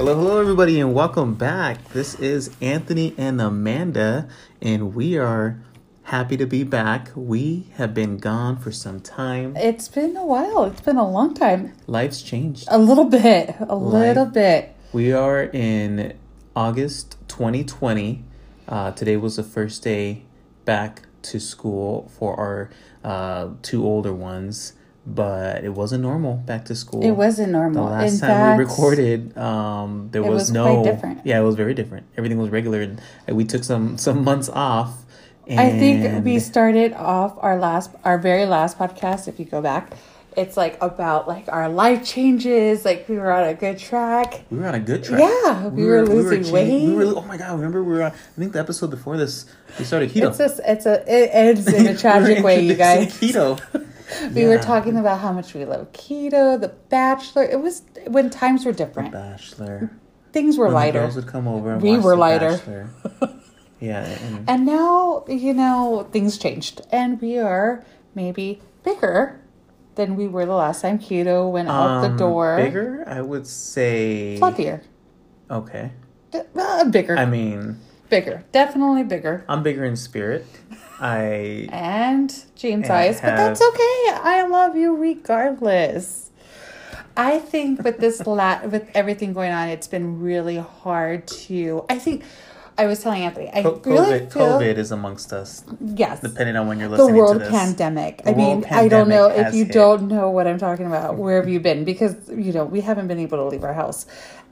Hello, hello, everybody, and welcome back. This is Anthony and Amanda, and we are happy to be back. We have been gone for some time. It's been a while. It's been a long time. Life's changed. A little bit. A little bit. We are in August 2020. Uh, today was the first day back to school for our uh, two older ones, but it wasn't normal back to school. It wasn't normal. The last In time fact, we recorded, um, there it was, was no. different. Yeah, it was very different. Everything was regular, and we took some some months off. And I think we started off our last, our very last podcast. If you go back, it's like about like our life changes. Like we were on a good track. we were on a good track. Yeah, we were losing cha- weight. We were, oh my god! Remember we were on. I think the episode before this, we started keto. It's a, it's a, it ends in a We were tragic way, you guys. Keto. We were talking about how much we love keto, The Bachelor. It was when times were different. The Bachelor. Things were When the lighter. girls would come over. And We were The lighter. Yeah, and, And now, you know, things changed. And we are maybe bigger than we were the last time keto went out the um, door. Bigger, I would say. Fluffier. Okay. D- uh, bigger. I mean, bigger. Definitely bigger. I'm bigger in spirit. I And jean And size. But that's okay. I love you regardless. I think with this la- with everything going on, it's been really hard to. I think I was telling Anthony. I Co- COVID, really feel COVID is amongst us, yes. depending on when you're listening world to this. The world pandemic. The I mean, world I don't know if you hit. don't know what I'm talking about. Where have you been? Because you know we haven't been able to leave our house,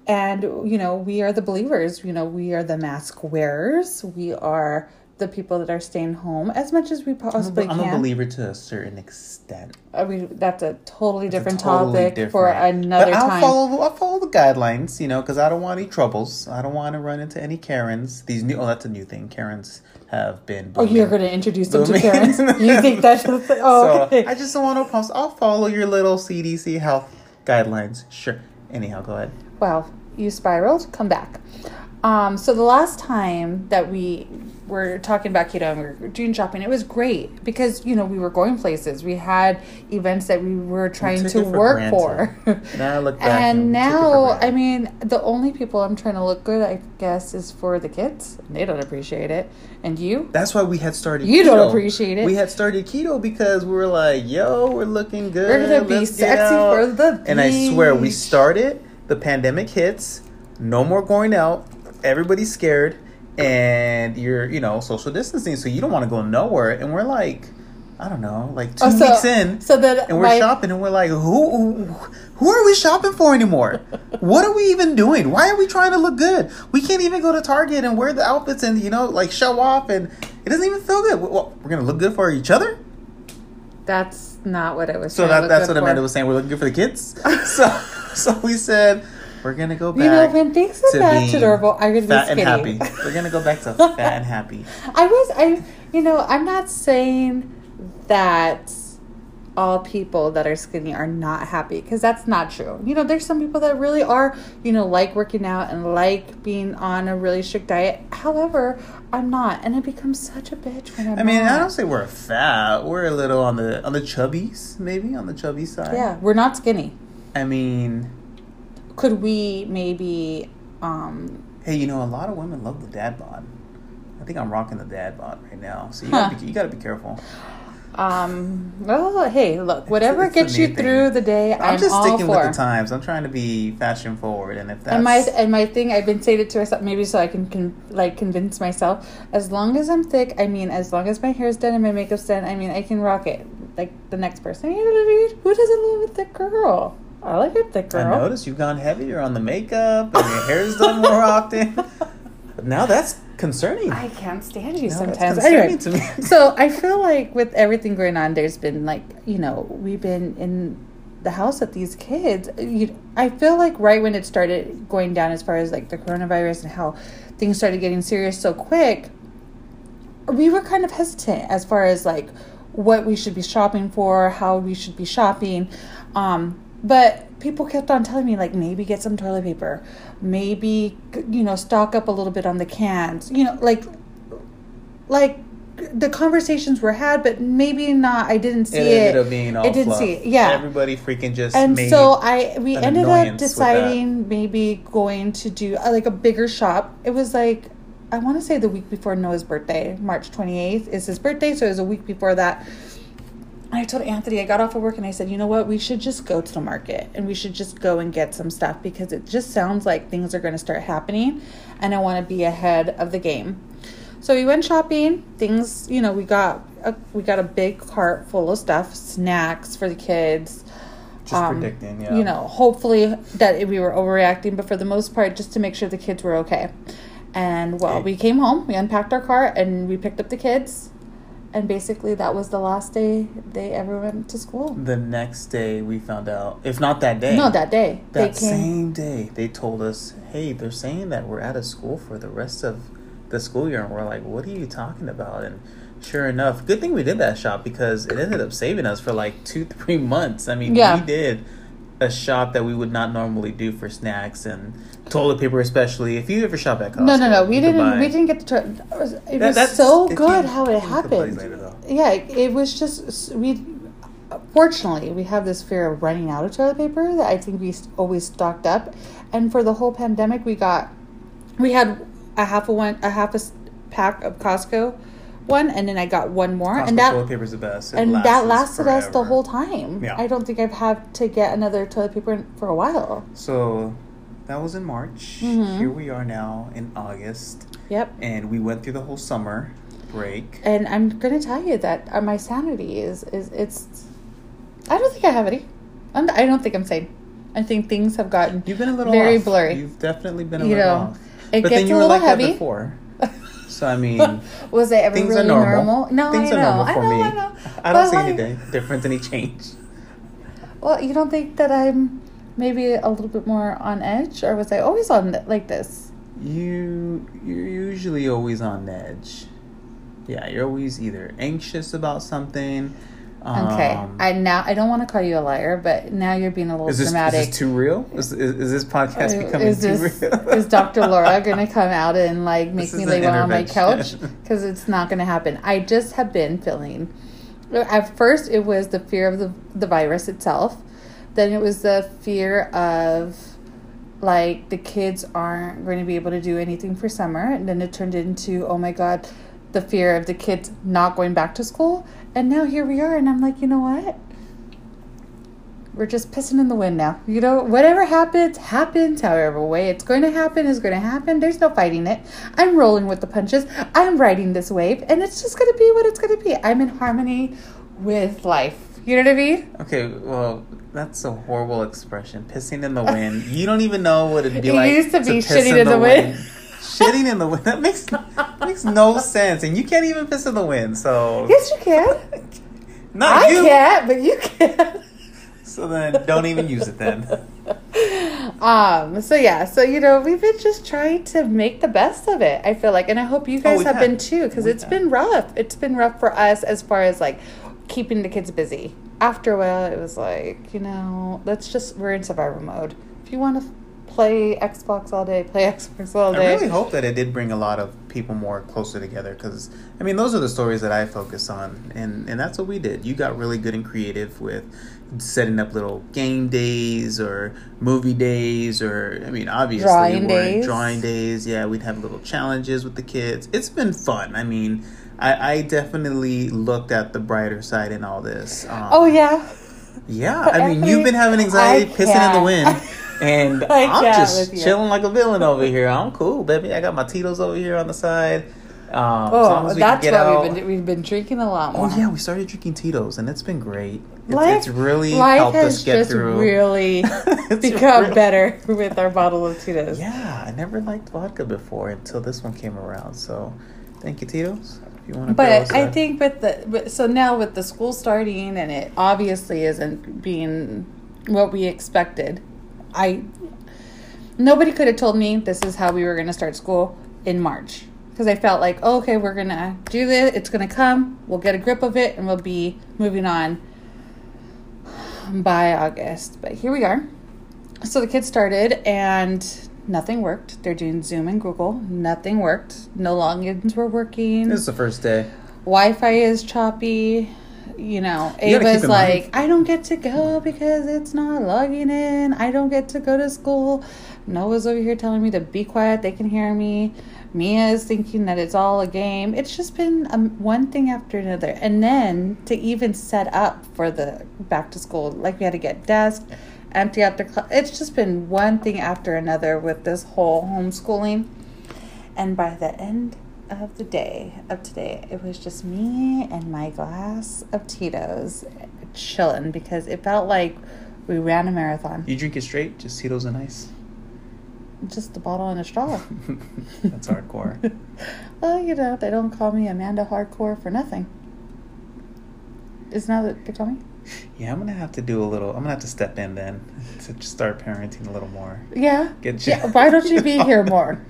and you know we are the believers. You know we are the mask wearers. We are the people that are staying home as much as we I'm, a, possibly I'm a believer to a certain extent. I mean, that's a totally a different totally topic for different- another but I'll time. follow. I'll follow the guidelines, you know, because I don't want any troubles. I don't want to run into any Karens. These new. Oh, that's a new thing. Karens have been. oh, you're going to introduce them to Karens? You think that's the thing? Oh, okay. I just don't want to post. I'll follow your little CDC health guidelines. Sure. Anyhow, go ahead. Well, you spiraled. Come back. Um, so the last time that we were talking about keto and we were doing shopping, it was great because you know we were going places. We had events that we were trying took to for work granted. for. Now I look back. and we for now, I mean, the only people I'm trying to look good, I guess, is for the kids. They don't appreciate it, and you. That's why we had started. You keto. don't appreciate it. We had started keto because we were like, "Yo, we're looking good. We're gonna be Let's get sexy out." for the And I swear, we started. The pandemic hits. No more going out. Everybody's scared, and you're, you know, social distancing. So you don't want to go nowhere. And we're like, I don't know, like two Oh, so- weeks in, so that and we're my- shopping, and we're like, who, who are we shopping for anymore? what are we even doing? Why are we trying to look good? We can't even go to Target and wear the outfits and you know, like show off, and it doesn't even feel good. Well, we're gonna look good for each other. That's not what I was. So trying to that, look that's good what for. Amanda was saying. We're looking good for the kids. so so we said we're gonna go back. You know, when things to are back to normal, I'm gonna be fat and happy. We're gonna go back to fat and happy. I was, I, you know, I'm not saying that all people that are skinny are not happy because that's not true. You know, there's some people that really are, you know, like working out and like being on a really strict diet. However, I'm not, and it becomes such a bitch when I'm. I mean, not. I don't say we're fat. We're a little on the on the chubbies, maybe on the chubby side. Yeah, we're not skinny. I mean, Could we maybe? um hey, you know, a lot of women love the dad bod. I think I'm rocking the dad bod right now. So you gotta, Huh. be, you gotta be careful. Um. Well, hey, look, whatever it's the gets you through the day, I'm, I'm, just sticking for. with the times. I'm trying to be fashion forward, and if that's And my and my thing, I've been saying it to myself, maybe so I can, con like convince myself. As long as I'm thick, I mean, as long as my hair's done and my makeup's done, I mean, I can rock it like the next person. You know what I mean? Who doesn't love a thick girl? I like a thick girl. I girl. noticed you've gone heavier on the makeup and your hair's done more often. Now that's concerning. I can't stand you Now that's sometimes. concerning Anyway, to me. so I feel like with everything going on, there's been like you know we've been in the house with these kids. You, I feel like right when it started going down as far as like the coronavirus and how things started getting serious so quick, we were kind of hesitant as far as like what we should be shopping for, how we should be shopping. Um, but people kept on telling me like maybe get some toilet paper, maybe you know stock up a little bit on the cans, you know like like the conversations were had, but maybe not. I didn't see it it. ended up being all I didn't fluff. see it. Yeah. Everybody freaking just and so I we ended up deciding maybe going to do uh, like a bigger shop. It was like I want to say the week before Noah's birthday, March 28th is his birthday, so it was a week before that. I told Anthony, I got off of work and I said, you know what, we should just go to the market and we should just go and get some stuff because it just sounds like things are going to start happening and I want to be ahead of the game. So we went shopping. Things, you know, we got a, we got a big cart full of stuff, snacks for the kids. just um, predicting. Yeah. You know, hopefully that we were overreacting, but for the most part, just to make sure the kids were okay. And well, Okay. we came home, we unpacked our car, and we picked up the kids. And basically, that was the last day they ever went to school. the next day we found out, if not that day, No, that day that same day they told us, "Hey, they're saying that we're out of school for the rest of the school year," and we're like, "What are you talking about?" And sure enough, good thing we did that shop because it ended up saving us for like two, three months. I mean, Yeah. we did a shop that we would not normally do for snacks and toilet paper, especially if you ever shop at Costco. No, no, no. We didn't. buy- We didn't get the. Try, it was, it That- was that's- so good you- how it a couple days happened. later. Yeah, it, it was just we. Fortunately, we have this fear of running out of toilet paper that I think we always stocked up, and for the whole pandemic, we got we had a half a one a half a pack of Costco one, and then I got one more, Costco and that toilet paper is the best. It and that lasts lasted us the whole time. Yeah. I don't think I've had to get another toilet paper for a while. So that was in March. Mhm. Here we are now in August, Yep. and we went through the whole summer break. and I'm gonna tell you that uh, my sanity is is it's. I don't think I have any. I'm, I don't think I'm sane. I think things have gotten You've been a little very off. blurry. You've definitely been a You little know, off. it but gets a little like heavy. that before. So I mean, Was it ever things really are normal. normal? No, things I are know. normal I know, me. I know. I don't But, see like, any di- difference, any change. Well, you don't think that I'm maybe a little bit more on edge, or was I always on th- like this? You you're usually always on edge. Yeah, you're always either anxious about something. Okay, um, I now I don't want to call you a liar, but now you're being a little is this, is dramatic. this too real? Is, is, is this podcast becoming is this too real? is Dr. Laura gonna come out and like make This me is lay down on my couch? Because it's not gonna happen. I just have been feeling. At first, it was the fear of the the virus itself. Then it was the fear of like the kids aren't going to be able to do anything for summer, and then it turned into oh my god, the fear of the kids not going back to school. And now here we are, and I'm like, you know what? we're just pissing in the wind now. You know, whatever happens, happens. However way it's going to happen is going to happen. There's no fighting it. I'm rolling with the punches. I'm riding this wave, and it's just going to be what it's going to be. I'm in harmony with life. You know what I mean? Okay, well, that's a horrible expression. Pissing in the wind. You don't even know what it'd be It like. used to be piss shitting in the wind. Shitting in the wind. That makes makes no sense, and you can't even piss in the wind. So Yes, you can. not I you. can't, but you can. So then, don't even use it then. um. So yeah. So you know, we've been just trying to make the best of it. I feel like, and I hope you guys we have been too, because it's have. been rough. It's been rough for us as far as like keeping the kids busy. After a while, it was like, you know, let's just we're in survival mode. If you want to play Xbox all day, play Xbox all day. I really hope that it did bring a lot of people more closer together because I mean those are the stories that I focus on and and that's what we did. You got really good and creative with setting up little game days or movie days or I mean obviously Drawing days. drawing days. Yeah, we'd have little challenges with the kids. It's been fun. I mean. I, I definitely looked at the brighter side in all this. Um, oh yeah. Yeah, I mean, you've been having anxiety, pissing in the wind, and I I'm just chilling like a villain over here. I'm cool, baby. I got my Tito's over here on the side. Um, Oh, that's what out. we've been we've been drinking a lot more. Oh yeah, we started drinking Tito's, and it's been great. It's, Life, it's really life helped has us get just through. really It's become real- better with our bottle of Tito's. Yeah, I never liked vodka before until this one came around. So, thank you, Tito's. If you want to, But I think with the but- so now with the school starting and it obviously isn't being what we expected. I nobody could have told me this is how we were going to start school in March because I felt like oh, okay we're going to do this it's going to come we'll get a grip of it and we'll be moving on by August. But here we are. So the kids started and nothing worked. They're doing Zoom and Google. Nothing worked. No logins were working. this is the first day. Wi-Fi is choppy. You know, You Ava's mind- like, I don't get to go because it's not logging in. I don't get to go to school. Noah's over here telling me to be quiet. They can hear me. Mia is thinking that it's all a game. It's just been um, one thing after another. And then to even set up for the back to school, like we had to get desks, empty out the class. It's just been one thing after another with this whole homeschooling. And by the end of the day of today, it was just me and my glass of Tito's chilling because it felt like we ran a marathon. You drink it straight, just Tito's and ice. Just a bottle and a straw. That's hardcore. well, you know, they don't call me Amanda Hardcore for nothing. Isn't that what they call me? Yeah, I'm gonna have to do a little. I'm gonna have to step in then to start parenting a little more. Yeah. Get you- yeah. Why don't you be here more?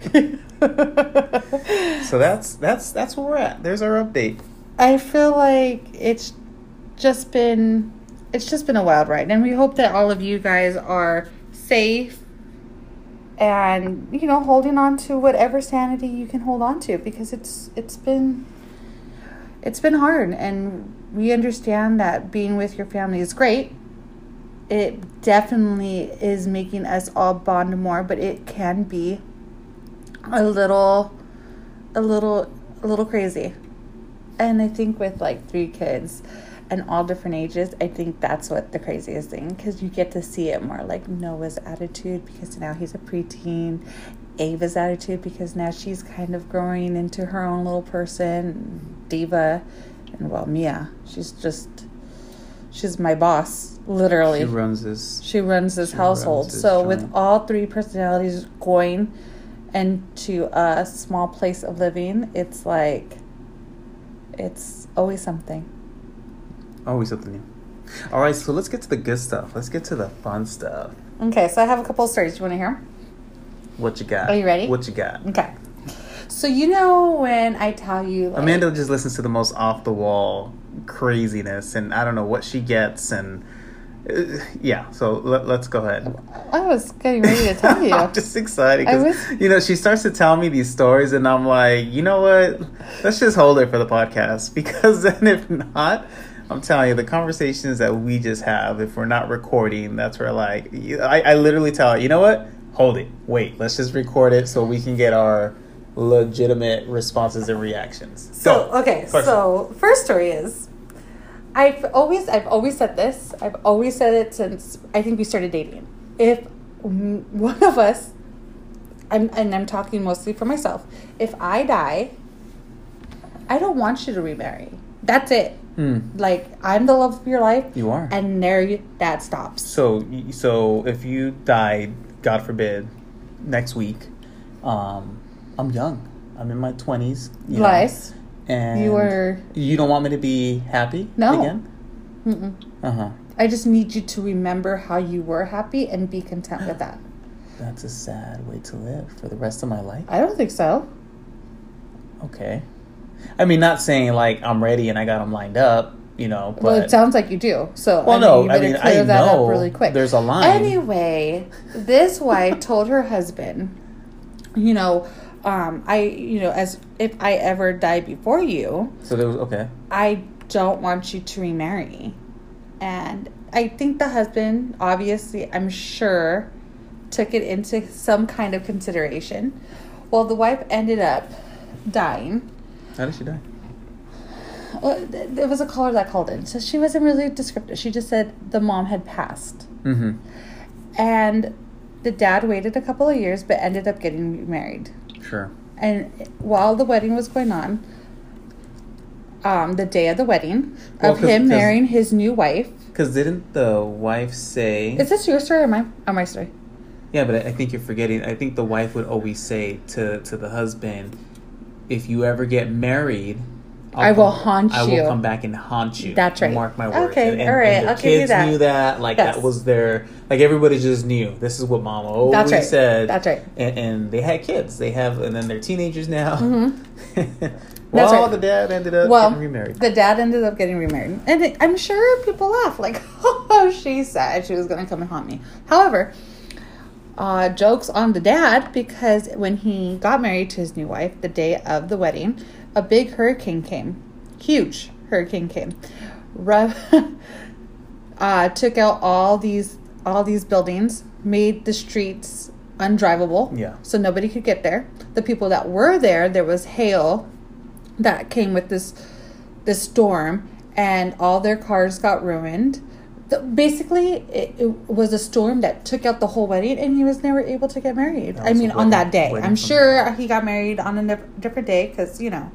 So that's that's that's where we're at. There's our update. I feel like it's just been it's just been a wild ride and we hope that all of you guys are safe and you know holding on to whatever sanity you can hold on to because it's it's been it's been hard and we understand that being with your family is great. It definitely is making us all bond more but it can be a little a little a little crazy. And I think with like three kids and all different ages, I think that's what the craziest thing because you get to see it more like Noah's attitude because now he's a preteen, Ava's attitude because now she's kind of growing into her own little person, Diva, and well, Mia. She's just, she's my boss, literally. She runs this. She runs this She household. runs this so with all three personalities going into a small place of living, it's like it's always something. Always something new. All right, so let's get to the good stuff. Let's get to the fun stuff. Okay, so I have a couple of stories. You want to hear? What you got? Are you ready? What you got? Okay. So you know when I tell you like, Amanda just listens to the most off the wall craziness, and I don't know what she gets, and uh, yeah. So let, let's go ahead. I was getting ready to tell you. I'm just excited I because was- you know she starts to tell me these stories, and I'm like, you know what? Let's just hold it for the podcast because then if not. I'm telling you, the conversations that we just have, if we're not recording, that's where like I, I literally tell her, you know what? Hold it. Wait, let's just record it so we can get our legitimate responses and reactions. So Go. okay, First so first story is I've always I've always said this. I've always said it since I think we started dating. If one of us I'm and I'm talking mostly for myself. If I die, I don't want you to remarry. That's it. Hmm. Like I'm the love of your life, You are. and there you, that stops. So, so if you died, God forbid, next week, um, I'm young. I'm in my twenties. You know, and You were- You don't want me to be happy No. again. Mm-mm. Uh huh. I just need you to remember how you were happy and be content with that. That's a sad way to live for the rest of my life. I don't think so. Okay. I mean, not saying like I'm ready and I got them lined up. You know, but well, it sounds like you do. So Well, I mean, no, you I mean, I that know up really quick. there's a line. Anyway, this wife told her husband, you know, um, I, you know, as if I ever die before you, so there was okay. I don't want you to remarry. And I think the husband, obviously, I'm sure, took it into some kind of consideration. Well, the wife ended up dying. How did she die? Well, th- there was a caller that called in, so she wasn't really descriptive. She just said the mom had passed, Mm-hmm. and the dad waited a couple of years, but ended up getting remarried. Sure. And while the wedding was going on, um, the day of the wedding Well, of him marrying his new wife. Because didn't the wife say? Is this your story or my or my story? Yeah, but I think you're forgetting. I think the wife would always say to to the husband, "If you ever get married, I will come- haunt I you." I will come back and haunt you." That's right. Mark my words. Okay, And, and, all right, and I'll give you kids that. knew that. Like Yes. that was their. Like everybody just knew. This is what Mama always That's right. said. That's right. And, and they had kids. They have, and then they're teenagers now. Mhm. well, That's right. the dad ended up well, getting remarried. the dad ended up getting remarried, and I'm sure people laugh like, "Oh, she said she was going to come and haunt me." However, uh, jokes on the dad because when he got married to his new wife, the day of the wedding, a big hurricane came huge hurricane came, uh, took out all these all these buildings, made the streets undrivable. Yeah. So nobody could get there. The people that were there, there was hail that came with this this storm, and all their cars got ruined. The, basically, it, it was a storm that took out the whole wedding, and he was never able to get married. I mean, on that day, I'm sure he got married on a nif- different day because you know,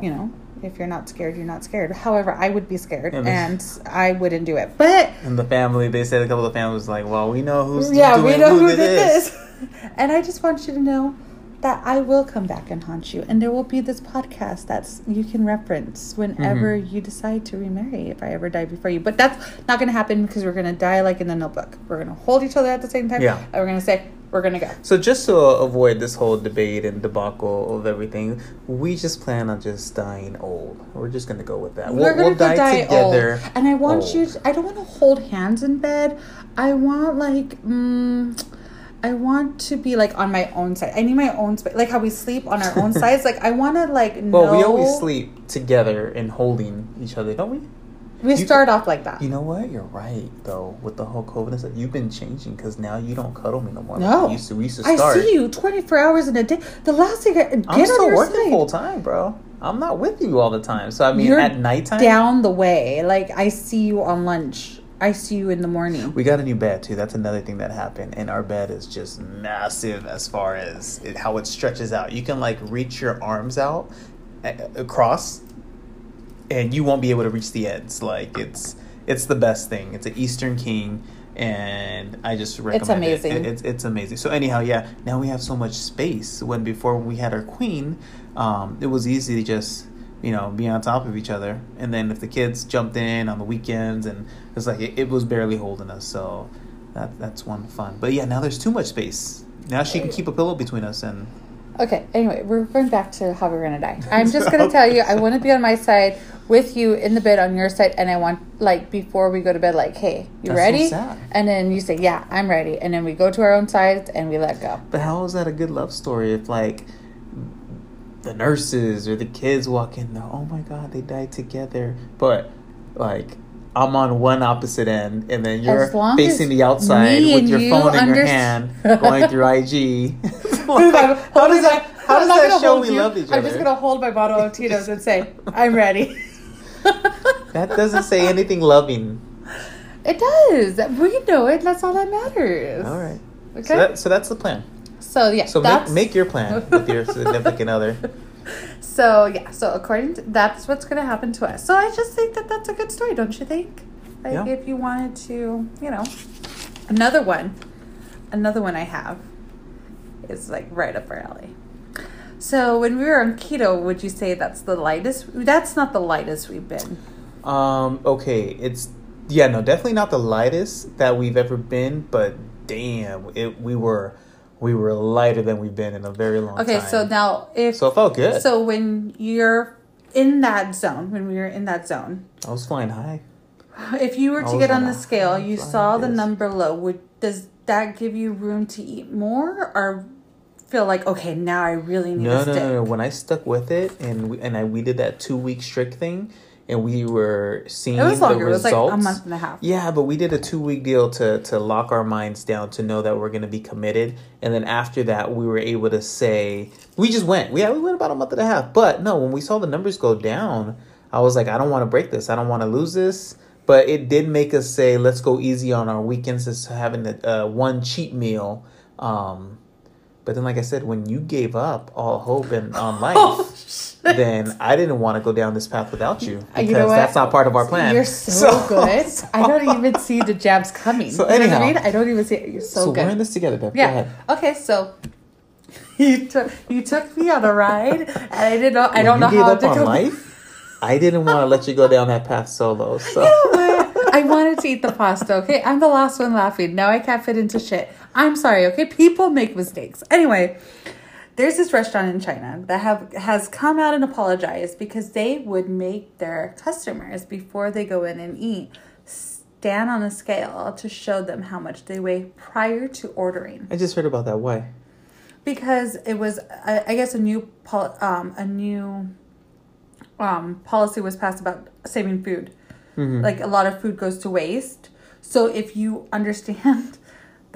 you know, if you're not scared, you're not scared. However, I would be scared, And and, I wouldn't do it. But And the family, they said a couple of families like, well, we know who's yeah, we know who did did this. and I just want you to know that I will come back and haunt you, and there will be this podcast that's you can reference whenever Mm-hmm. you decide to remarry. If I ever die before you, but that's not going to happen because we're going to die like in the Notebook. We're going to hold each other at the same time. Yeah. and we're going to say we're going to go. So just to avoid this whole debate and debacle of everything, we just plan on just dying old. We're just gonna go with that. We're We'll, we'll gonna die, together. old. and I want old. you. To, I don't want to hold hands in bed. I want like, mm, I want to be like on my own side. I need my own space, like how we sleep on our own sides. Like I want to like. Know Well, we always sleep together and holding each other, don't we? We you- start off like that. You know what? You're right though. With the whole COVID and stuff, you've been changing because now you don't cuddle me no more. No. you used to. We used to I see you twenty four hours in a day. The last thing, I, get I'm still working full time, bro. I'm not with you all the time. So I mean, You're at nighttime, down the way. Like I see you on lunch. I see you in the morning. We got a new bed too. That's another thing that happened, and our bed is just massive as far as it, how it stretches out. You can like reach your arms out a- across, and you won't be able to reach the ends. Like it's it's the best thing. It's an Eastern King, and I just recommend it's amazing. It. It- it's it's amazing. So anyhow, yeah. Now we have so much space. When before we had our queen, um, it was easy to just you know be on top of each other, and then if the kids jumped in on the weekends, and it's like it, it was barely holding us. So that that's one fun. But yeah, now there's too much space. Now she can keep a pillow between us, and Okay. Anyway, we're going back to how we're gonna die. I'm just gonna tell you. I want to be on my side with you in the bed on your side, and I want like before we go to bed, like, hey, you That's so ready? sad. And then you say, yeah, I'm ready, and then we go to our own sides and we let go. But how is that a good love story if like the nurses or the kids walk in, oh my god, they died together. But like I'm on one opposite end, and then you're facing the outside with your you phone in your hand, going through IG. Like, how does that? How does that show we you. love each other? I'm just gonna hold my bottle of Tito's and say, I'm ready. That doesn't say anything loving. It does. We know it. That's all that matters. All right. Okay. So, that, so that's the plan. So yeah. So that's, make, make your plan with your significant other. So yeah. So according to that's what's gonna happen to us. So I just think that that's a good story, don't you think? Like Yeah. if you wanted to, you know, another one, another one I have is like right up our alley. So when we were on keto, would you say that's the lightest? That's not the lightest we've been. Um. Okay. It's yeah. No. Definitely not the lightest that we've ever been. But damn, it we were we were lighter than we've been in a very long Okay, time. Okay, so now if so it felt good. so when you're in that zone, when we were in that zone, I was flying high. if you were to get on the scale, you saw the number low. Would does that give you room to eat more, or feel like okay, now I really need No, to no, stick? no, no. When I stuck with it, and we, and I we did that two week strict thing, and we were seeing It was the longer. It was results. like a month and a half. Yeah, but we did a two week deal to to lock our minds down to know that we're going to be committed, and then after that, we were able to say we just went. We yeah, we went about a month and a half. But no, when we saw the numbers go down, I was like, I don't want to break this. I don't want to lose this. But it did make us say, let's go easy on our weekends, just having a, uh, one cheat meal. Um, but then, like I said, when you gave up all hope and on life, Oh, shit. Then I didn't want to go down this path without you because You know that's not part of our plan. You're so, good. I don't even see the jabs coming. So you know what I anyhow. mean? I don't even see it. You're so, So, good. we're in this together, Beth. Go Yeah. ahead. Okay, so you took you took me on a ride, and I didn't know. I don't you know gave how up to on life, I didn't want to let you go down that path solo. So But I wanted to eat the pasta. Okay, I'm the last one laughing. Now I can't fit into shit. I'm sorry. Okay, people make mistakes. Anyway, there's this restaurant in China that have has come out and apologized because they would make their customers before they go in and eat stand on a scale to show them how much they weigh prior to ordering I just heard about that. Why? because it was I, I guess a new pol- um a new um, policy was passed about saving food. Mhm. Like a lot of food goes to waste. So if you understand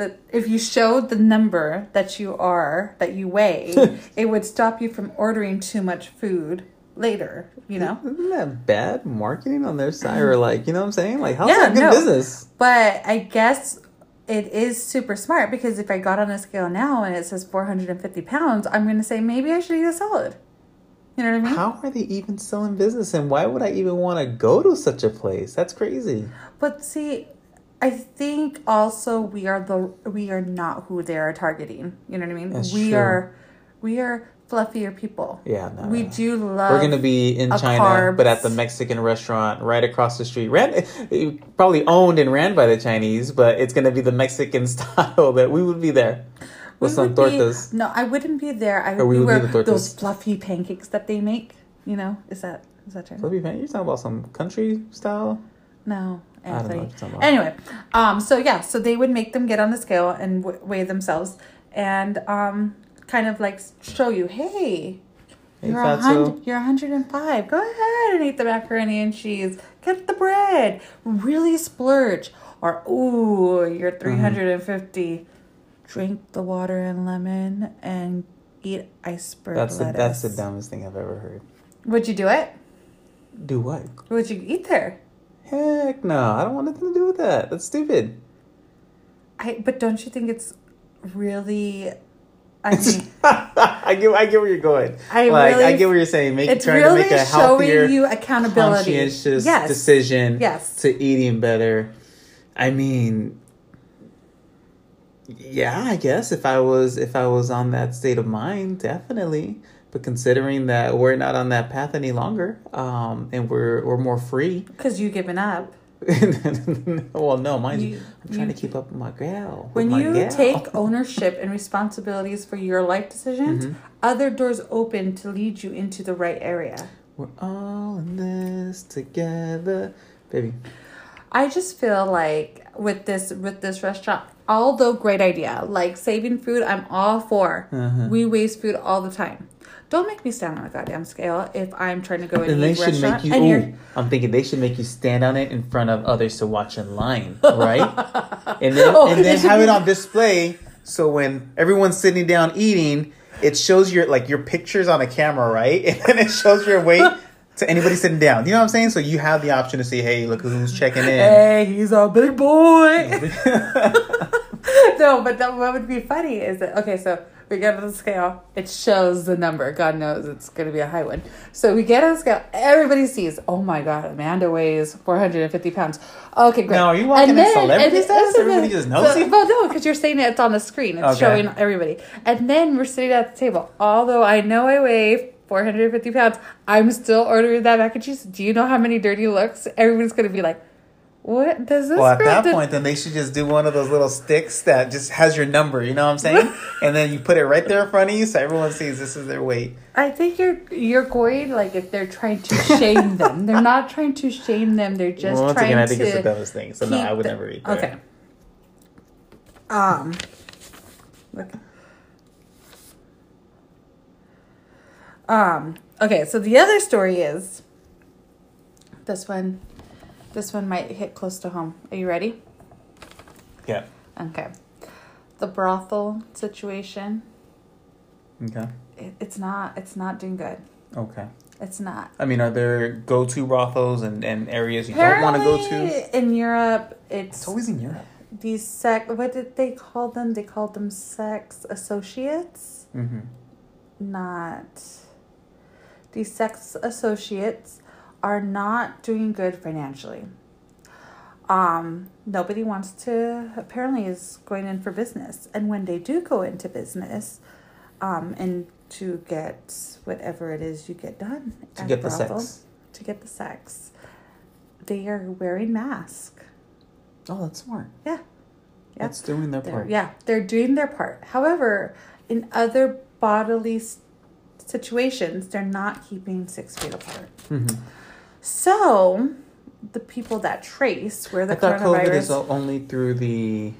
that if you showed the number that you are that you weigh, it would stop you from ordering too much food later. You know. Isn't that bad marketing on their side? Or like, you know what I'm saying? Like, how's Yeah, that good no. business? But I guess it is super smart because if I got on a scale now and it says 450 pounds, I'm going to say maybe I should eat a salad. You know what I mean? How are they even still in business? And why would I even want to go to such a place? That's crazy. But see, I think also we are the we are not who they are targeting. You know what I mean? That's we true. are we are fluffier people. Yeah, no. We no. do love We're gonna be in China, carbs. but at the Mexican restaurant right across the street. Ran, probably owned and ran by the Chinese, but it's gonna be the Mexican style that we would be there with we some would be- tortas. no, I wouldn't be there. I would, we be would be where the tortas. those fluffy pancakes that they make. You know, is that is that true? Flippy pan, you're talking about some country style. No, I don't know Anthony. what you're talking. Anyway, um, so yeah, so they would make them get on the scale and w- weigh themselves, and um, kind of like show you, hey, Hey, you're a hundred, you're 105. Go ahead and eat the macaroni and cheese. Get the bread. Really splurge. Or ooh, you're Mm-hmm. 350. Drink the water and lemon and eat iceberg That's the lettuce. that's the dumbest thing I've ever heard. Would you do it? Do what? Would you eat there? Heck no! I don't want nothing to do with that. That's stupid. I but don't you think it's really I mean I get I get where you're going. I like I get what you're saying. Make it's trying really to make a showing healthier, you accountability. conscientious Yes. decision Yes. to eating better. I mean, yeah, I guess if I was if I was on that state of mind, definitely. But considering that we're not on that path any longer, um, and we're we're more free. Because you given up. well, no, mind you, I'm trying you- to keep up with my gal. with When my you gal. take ownership and responsibilities for your life decisions, Mhm. other doors open to lead you into the right area. we're all in this together, baby. I just feel like with this with this restaurant, although great idea, like saving food, I'm all for. Uh-huh. We waste food all the time. Don't make me stand on a goddamn scale if I'm trying to go and And they should restaurant make you. and you're Ooh, I'm thinking they should make you stand on it in front of others to watch in line, right? and then Oh, and then have be- it on display so when everyone's sitting down eating, it shows your like your pictures on a camera, right? And then it shows your weight to anybody sitting down. You know what I'm saying? So you have the option to say, "Hey, look who's checking in." Hey, he's a big boy. no, but that, what would be funny is that okay, so we get on the scale, it shows the number. God knows it's going to be a high one. So we get on the scale, everybody sees. Oh my God, Amanda weighs four hundred and fifty pounds. Okay, great. Now, are you walking in celebrity and status? Everybody just knows so- you? Well, no, because you're saying it's on the screen. It's Okay. showing everybody. And then we're sitting at the table. Although I know I weigh 450 pounds, I'm still ordering that mac and cheese. Do you know how many dirty looks? Everyone's going to be like, what does this Well, at that do?" point, then they should just do one of those little sticks that just has your number. You know what I'm saying? and then you put it right there in front of you, so everyone sees this is their weight. I think you're you're going like if they're trying to shame them. They're not trying to shame them. They're just Well, once trying again, I to. think it's the dumbest thing. So no, I would the- never eat there. Okay. Um. Look. Um. Okay. So the other story is. This one. This one might hit close to home. Are you ready? Yeah. Okay. The brothel situation. Okay. It, it's not. It's not doing good. Okay. It's not. I mean, are there go-to brothels and, and areas you don't want to go to? In Europe, it's, It's always in Europe. these sex. What did they call them? They called them sex associates. Mm-hmm. Not these sex associates are not doing good financially. Um, nobody wants to. Apparently, is going in for business, and when they do go into business, um, and to get whatever it is you get done To get the sex. to get the sex, they are wearing masks. Oh, that's smart. Yeah. Yeah. That's doing their They're, part. yeah, they're doing their part. However, in other bodily situations, they're not keeping six feet apart. Mm-hmm. So, the people that trace where the I thought COVID coronavirus is only through the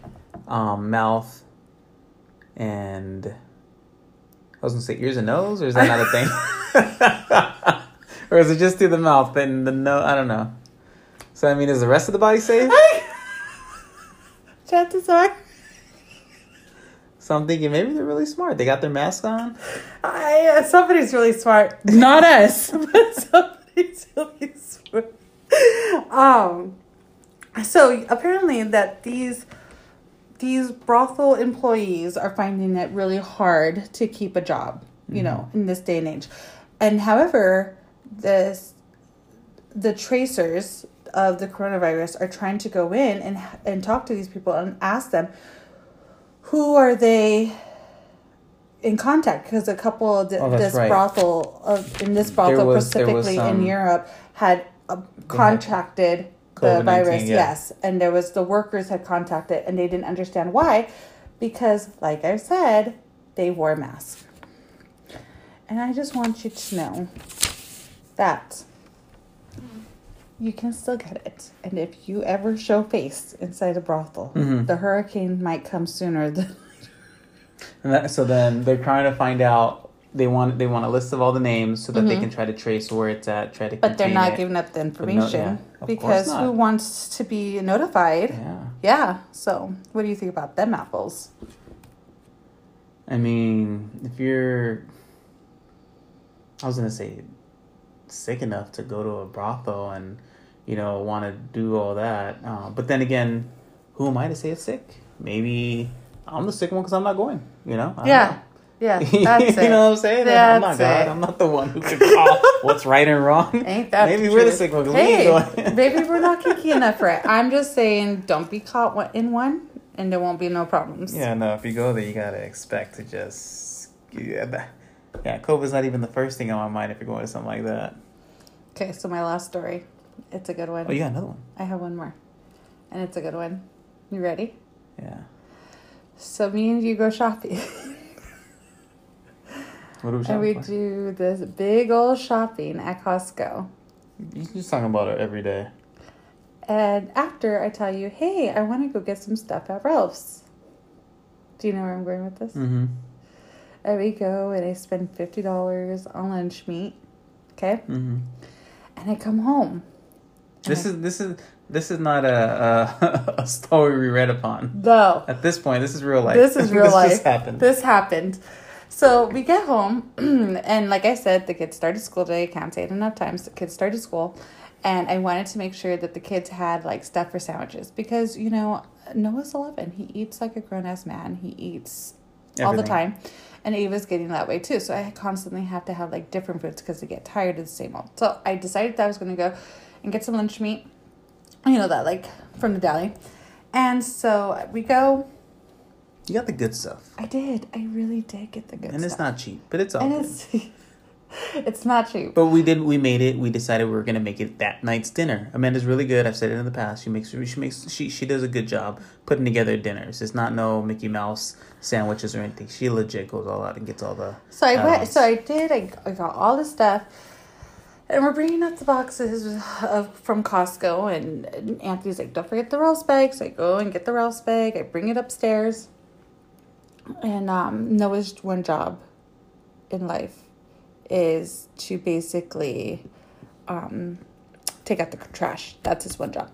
um, mouth and I was gonna say ears and nose, or is that not a thing? or is it just through the mouth? Then the nose? I don't know. So I mean, is the rest of the body safe? Chances are, So I'm thinking maybe they're really smart. They got their mask on. I, uh, somebody's really smart. Not us, but somebody's really smart. Um, so apparently that these these brothel employees are finding it really hard to keep a job, you know, in this day and age. And however, this the tracers of the coronavirus are trying to go in and and talk to these people and ask them who are they in contact because a couple of the, Oh, this right. brothel of in this brothel was- specifically some- in Europe had uh, contracted the virus yeah. yes and there was the workers had contacted and they didn't understand why because like I said they wore masks and I just want you to know that you can still get it. And if you ever show face inside a brothel, Mhm. the hurricane might come sooner than. And that, so then they're trying to find out. They want they want a list of all the names so that they Mhm. can try to trace where it's at. Try to. But they're not it. giving up the no- information yeah, because who wants to be notified? Yeah. Yeah. So, what do you think about them apples? I mean, if you're, I was gonna say, sick enough to go to a brothel and, you know, want to do all that, uh, but then again, who am I to say it's sick? Maybe I'm the sick one because I'm not going. You know? Yeah. know. Yeah, that's you it. know what I'm saying? I'm not That's God. it. I'm not the one who can call what's right and wrong. Ain't that Maybe the we're the sick one we Hey, ain't going. maybe we're not kinky enough for it. I'm just saying, don't be caught in one, and there won't be no problems. Yeah, no. If you go there, you gotta expect to just yeah. Yeah, COVID's not even the first thing on my mind if you're going to something like that. Okay, so my last story. It's a good one. Oh, you got another one. I have one more, and it's a good one. You ready? Yeah. So me and you go shopping. What are we And we for? do this big old shopping at Costco. You're just talking about it every day. And after I tell you, hey, I want to go get some stuff at Ralph's. Do you know where I'm going with this? Mm-hmm. And we go and I spend $50 on lunch meat. Okay? Mm-hmm. And I come home. This is this is this is not a, a a story we read upon. No. At this point, this is real life. This is real life. this life. Just happened. This happened. So we get home, and like I said, the kids started school today. I can't say it enough times. The kids started school, and I wanted to make sure that the kids had like stuff for sandwiches because you know Noah's eleven. He eats like a grown ass man. He eats all the time, and Ava's getting that way too. So I constantly have to have like different foods because they get tired of the same old. So I decided that I was going to go and get some lunch meat. You know that like from the deli, and so we go. You got the good stuff, I did. I really did get the good and stuff. it's not cheap, but it's all and good. it's it's not cheap. But we did. We made it. We decided we were gonna make it that night's dinner. Amanda's really good. I've said it in the past. She makes. She makes. She she does a good job putting together dinners. It's not no Mickey Mouse sandwiches or anything. She legit goes all out and gets all the. So I went. So I did. I, I got all the stuff, and we're bringing up the boxes of from Costco. And, Anthony's like, "Don't forget the Ralph's bag." So I go and get the Ralph's bag. I bring it upstairs. And um, Noah's one job in life is to basically um, take out the trash. That's his one job.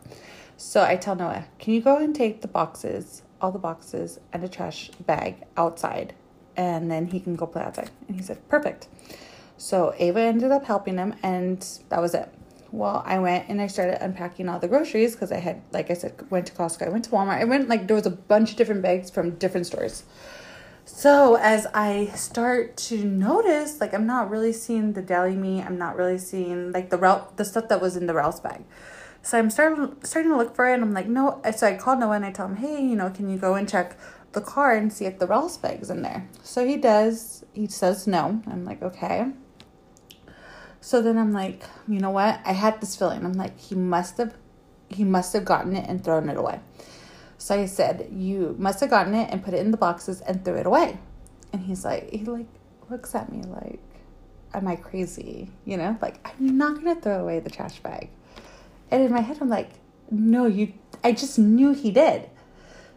So I tell Noah, can you go and take the boxes, all the boxes, and a trash bag outside? And then he can go play outside. And he said, perfect. So Ava ended up helping him, and that was it. Well, I went and I started unpacking all the groceries because I had, like I said, went to Costco, I went to Walmart. I went, like, there was a bunch of different bags from different stores. So as I start to notice, like I'm not really seeing the deli meat, I'm not really seeing like the route the stuff that was in the Ralph's bag. So I'm starting starting to look for it, and I'm like, no. So I call Noah and I tell him, hey, you know, can you go and check the car and see if the Ralph's bag's in there? So he does. He says no. I'm like, okay. So then I'm like, you know what? I had this feeling. I'm like, he must have, he must have gotten it and thrown it away. So I said, You must have gotten it and put it in the boxes and threw it away. And he's like, He like looks at me like, Am I crazy? You know, like, I'm not to throw away the trash bag. And in my head, I'm like, No, you, I just knew he did.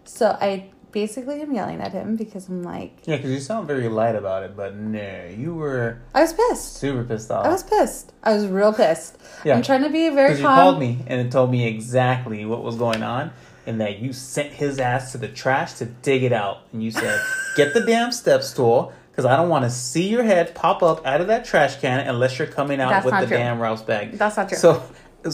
So I basically I'm yelling at him because I'm like, Yeah, because you sound very light about it, but no, you were I was pissed. super pissed off. I was pissed. I was real pissed. Yeah. I'm trying to be very Because calm. you called me and it told me exactly what was going on, and that you sent his ass to the trash to dig it out. And you said, "Get the damn step stool." Because I don't want to see your head pop up out of that trash can unless you're coming out That's with the true. damn Ralph's bag. That's not true. So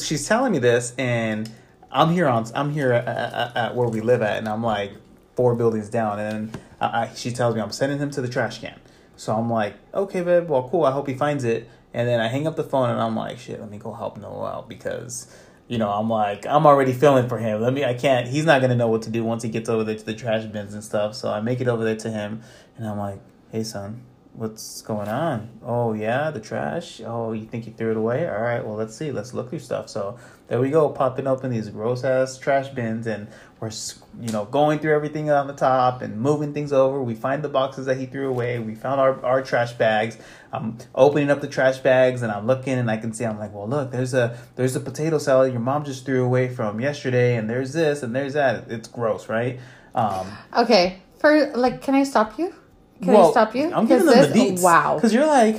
she's telling me this, and I'm here on I'm here at, at, at where we live at, and I'm like four buildings down, and I, uh, I, she tells me I'm sending him to the trash can. So I'm like, okay, babe, well, cool. I hope he finds it. And then I hang up the phone, and I'm like, shit, let me go help Noah out because. You know, I'm like, I'm already feeling for him. Let me, I can't, he's not gonna know what to do once he gets over there to the trash bins and stuff. So I make it over there to him, and I'm like, hey, son, what's going on? Oh yeah, the trash. Oh, you think you threw it away? All right, well let's see. Let's look through stuff. So there we go, popping open these gross ass trash bins, and we're you know going through everything on the top and moving things over. We find the boxes that he threw away. We found our our trash bags. I'm opening up the trash bags and I'm looking and I can see. I'm like, well look, there's a there's a potato salad your mom just threw away from yesterday, and there's this and there's that. It's gross, right? Um, okay, for like, can I stop you? Can I stop you? I'm giving them the deets. Wow. Because you're like,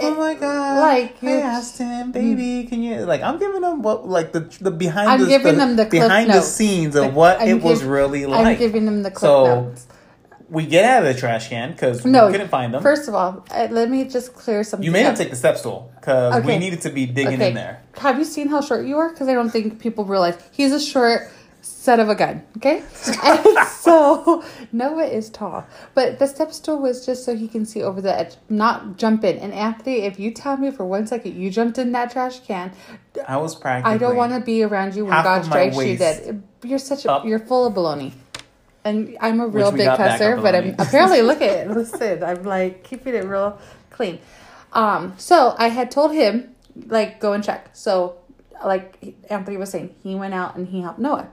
oh my god, like, I asked him, baby, can you like? I'm giving them what like the the behind. I'm the, giving the, them the behind the notes. scenes of The- what I'm it was giv- really I'm like. giving them the clip So, notes. we get out of the trash can because No, we couldn't find them. First of all, uh, let me just clear something. you made him take the step stool because we needed to be digging Okay. in there. Have you seen how short you are? Because I don't think people realize he's a short set of a gun. Okay, and so Noah is tall, but the step stool was just so he can see over the edge, not jump in. And Anthony, if you tell me for one second you jumped in that trash can, I was practically. I don't want to be around you when God strikes you waist dead. You're such a up. you're full of baloney. And I'm a real big cusser, but I'm apparently look at it. Listen, I'm like keeping it real clean. Um, so I had told him like go and check. So like Anthony was saying, he went out and he helped Noah.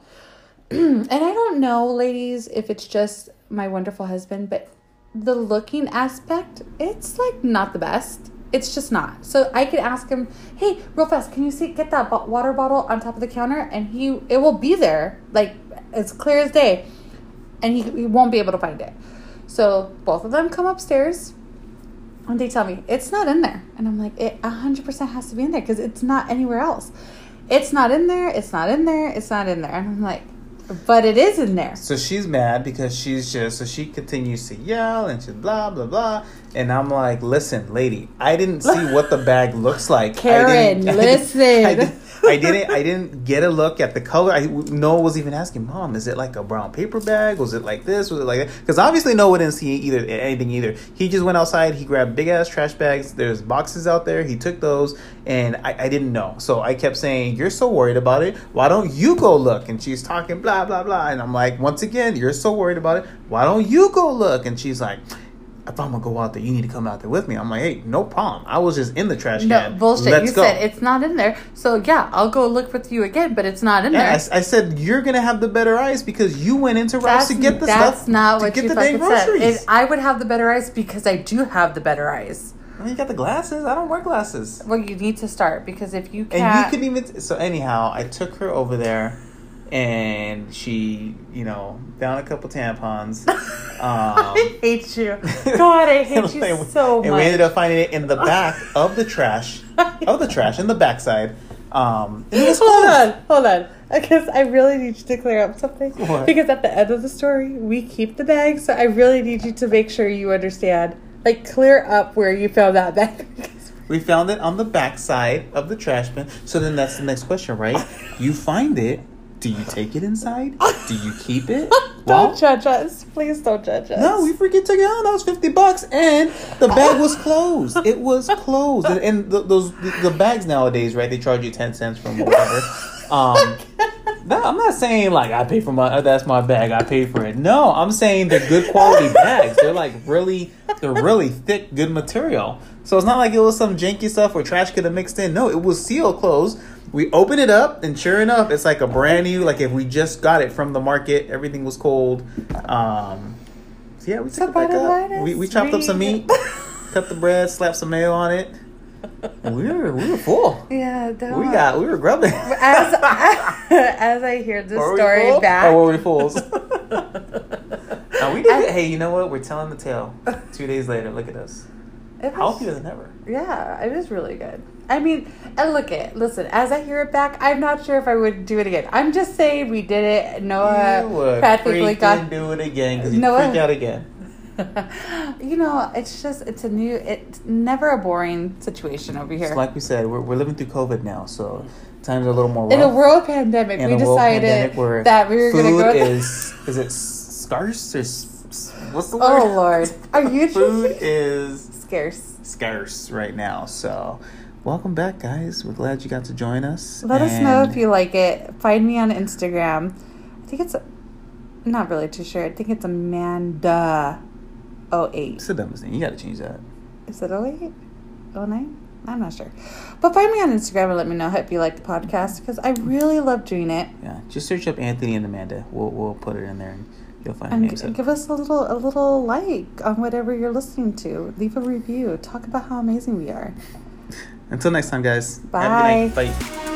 and I don't know, ladies, if it's just my wonderful husband, but the looking aspect, it's like not the best. It's just not. So I could ask him, "Hey, real fast, can you see get that water bottle on top of the counter?" And he, it will be there, like as clear as day, and he, he won't be able to find it. So both of them come upstairs, and they tell me it's not in there, and I'm like, it hundred percent has to be in there because it's not anywhere else. It's not in there. It's not in there. It's not in there, and I'm like, but it is in there. So she's mad because she's just so she continues to yell and she's blah blah blah. And I'm like, listen, lady, I didn't see what the bag looks like. I Karen, didn't- I didn't- listen. I, didn't, I didn't. I didn't get a look at the color. I Noah was even asking, Mom, is it like a brown paper bag? Was it like this? Was it like that? Because obviously Noah didn't see either anything either. He just went outside. He grabbed big ass trash bags. There's boxes out there. He took those, and I, I didn't know. So I kept saying, You're so worried about it. Why don't you go look? And she's talking blah blah blah. And I'm like, once again, you're so worried about it. Why don't you go look? And she's like. If I'm gonna go out there, you need to come out there with me. I'm like, hey, no problem. I was just in the trash No can. bullshit. Let's you go. said it's not in there. So yeah, I'll go look with you again, but it's not in Yeah, I, there. s- I said you're gonna have the better eyes because you went into Ralph's to get the that's stuff. not to what get you the dang fucking said. It, I would have the better eyes because I do have the better eyes. Well, you got the glasses. I don't wear glasses. Well, you need to start because if you can't, and you could even. So anyhow, I took her over there, and she, you know, found a couple tampons. Um, I hate you. God, I hate you and so and much. we ended up finding it in the back of the trash, of the trash in the backside. Um, and hold on, hold on. Because I really need you to clear up something. What? Because at the end of the story, we keep the bag, so I really need you to make sure you understand. Like, clear up where you found that bag. We found it on the backside of the trash bin. So then that's the next question, right? You find it. Do you take it inside? Do you keep it? don't Well, judge us. Please don't judge us. no, we freaking took it out. That was fifty bucks, and the bag was closed. It was closed, and, and the, those the, the bags nowadays, right? They charge you ten cents from whatever. Um, that, I'm not saying like I pay for my that's my bag. I paid for it. No, I'm saying they're good quality bags. They're like really they're really thick, good material. So it's not like it was some janky stuff where trash could have mixed in. No, it was sealed closed. We open it up, and sure enough, it's like a brand new. Like if we just got it from the market, everything was cold. Um, so yeah, we So took it back up. We, we chopped up some meat, cut the bread, slapped some mayo on it. We were we were full. Yeah, don't. We got we were grubbing. as as I hear this Were we story fools? back, Or were we fools? Oh, we did I- it. Hey, you know what? We're telling the tale. Two days later, look at us. It was- Healthier than ever. Yeah, it was really good. I mean, and look at listen. As I hear it back, I'm not sure if I would do it again. I'm just saying we did it. Noah you would practically got. do it again because you Noah- freak out again. you know, it's just it's a new. It's never a boring situation over here. So like we said, we're, we're living through COVID now, so times are a little more rough. In a world pandemic, In we decided pandemic that we were going to food go. is is it scarce or what's the oh, word? oh Lord, are you food is scarce? scarce right now. So, welcome back, guys. We're glad you got to join us. Let us know if you like it. Find me on Instagram. I think it's. I'm not really too sure. I think it's Amanda. 08. It's the dumbest thing. You got to change that. Is it 08? 09? I'm not sure. But find me on Instagram and let me know if you like the podcast because I really love doing it. Yeah, just search up Anthony and Amanda. We'll we'll put it in there, and you'll find And g- give us a little a little like on whatever you're listening to. Leave a review. Talk about how amazing we are. Until next time, guys. Have a good Bye. Bye.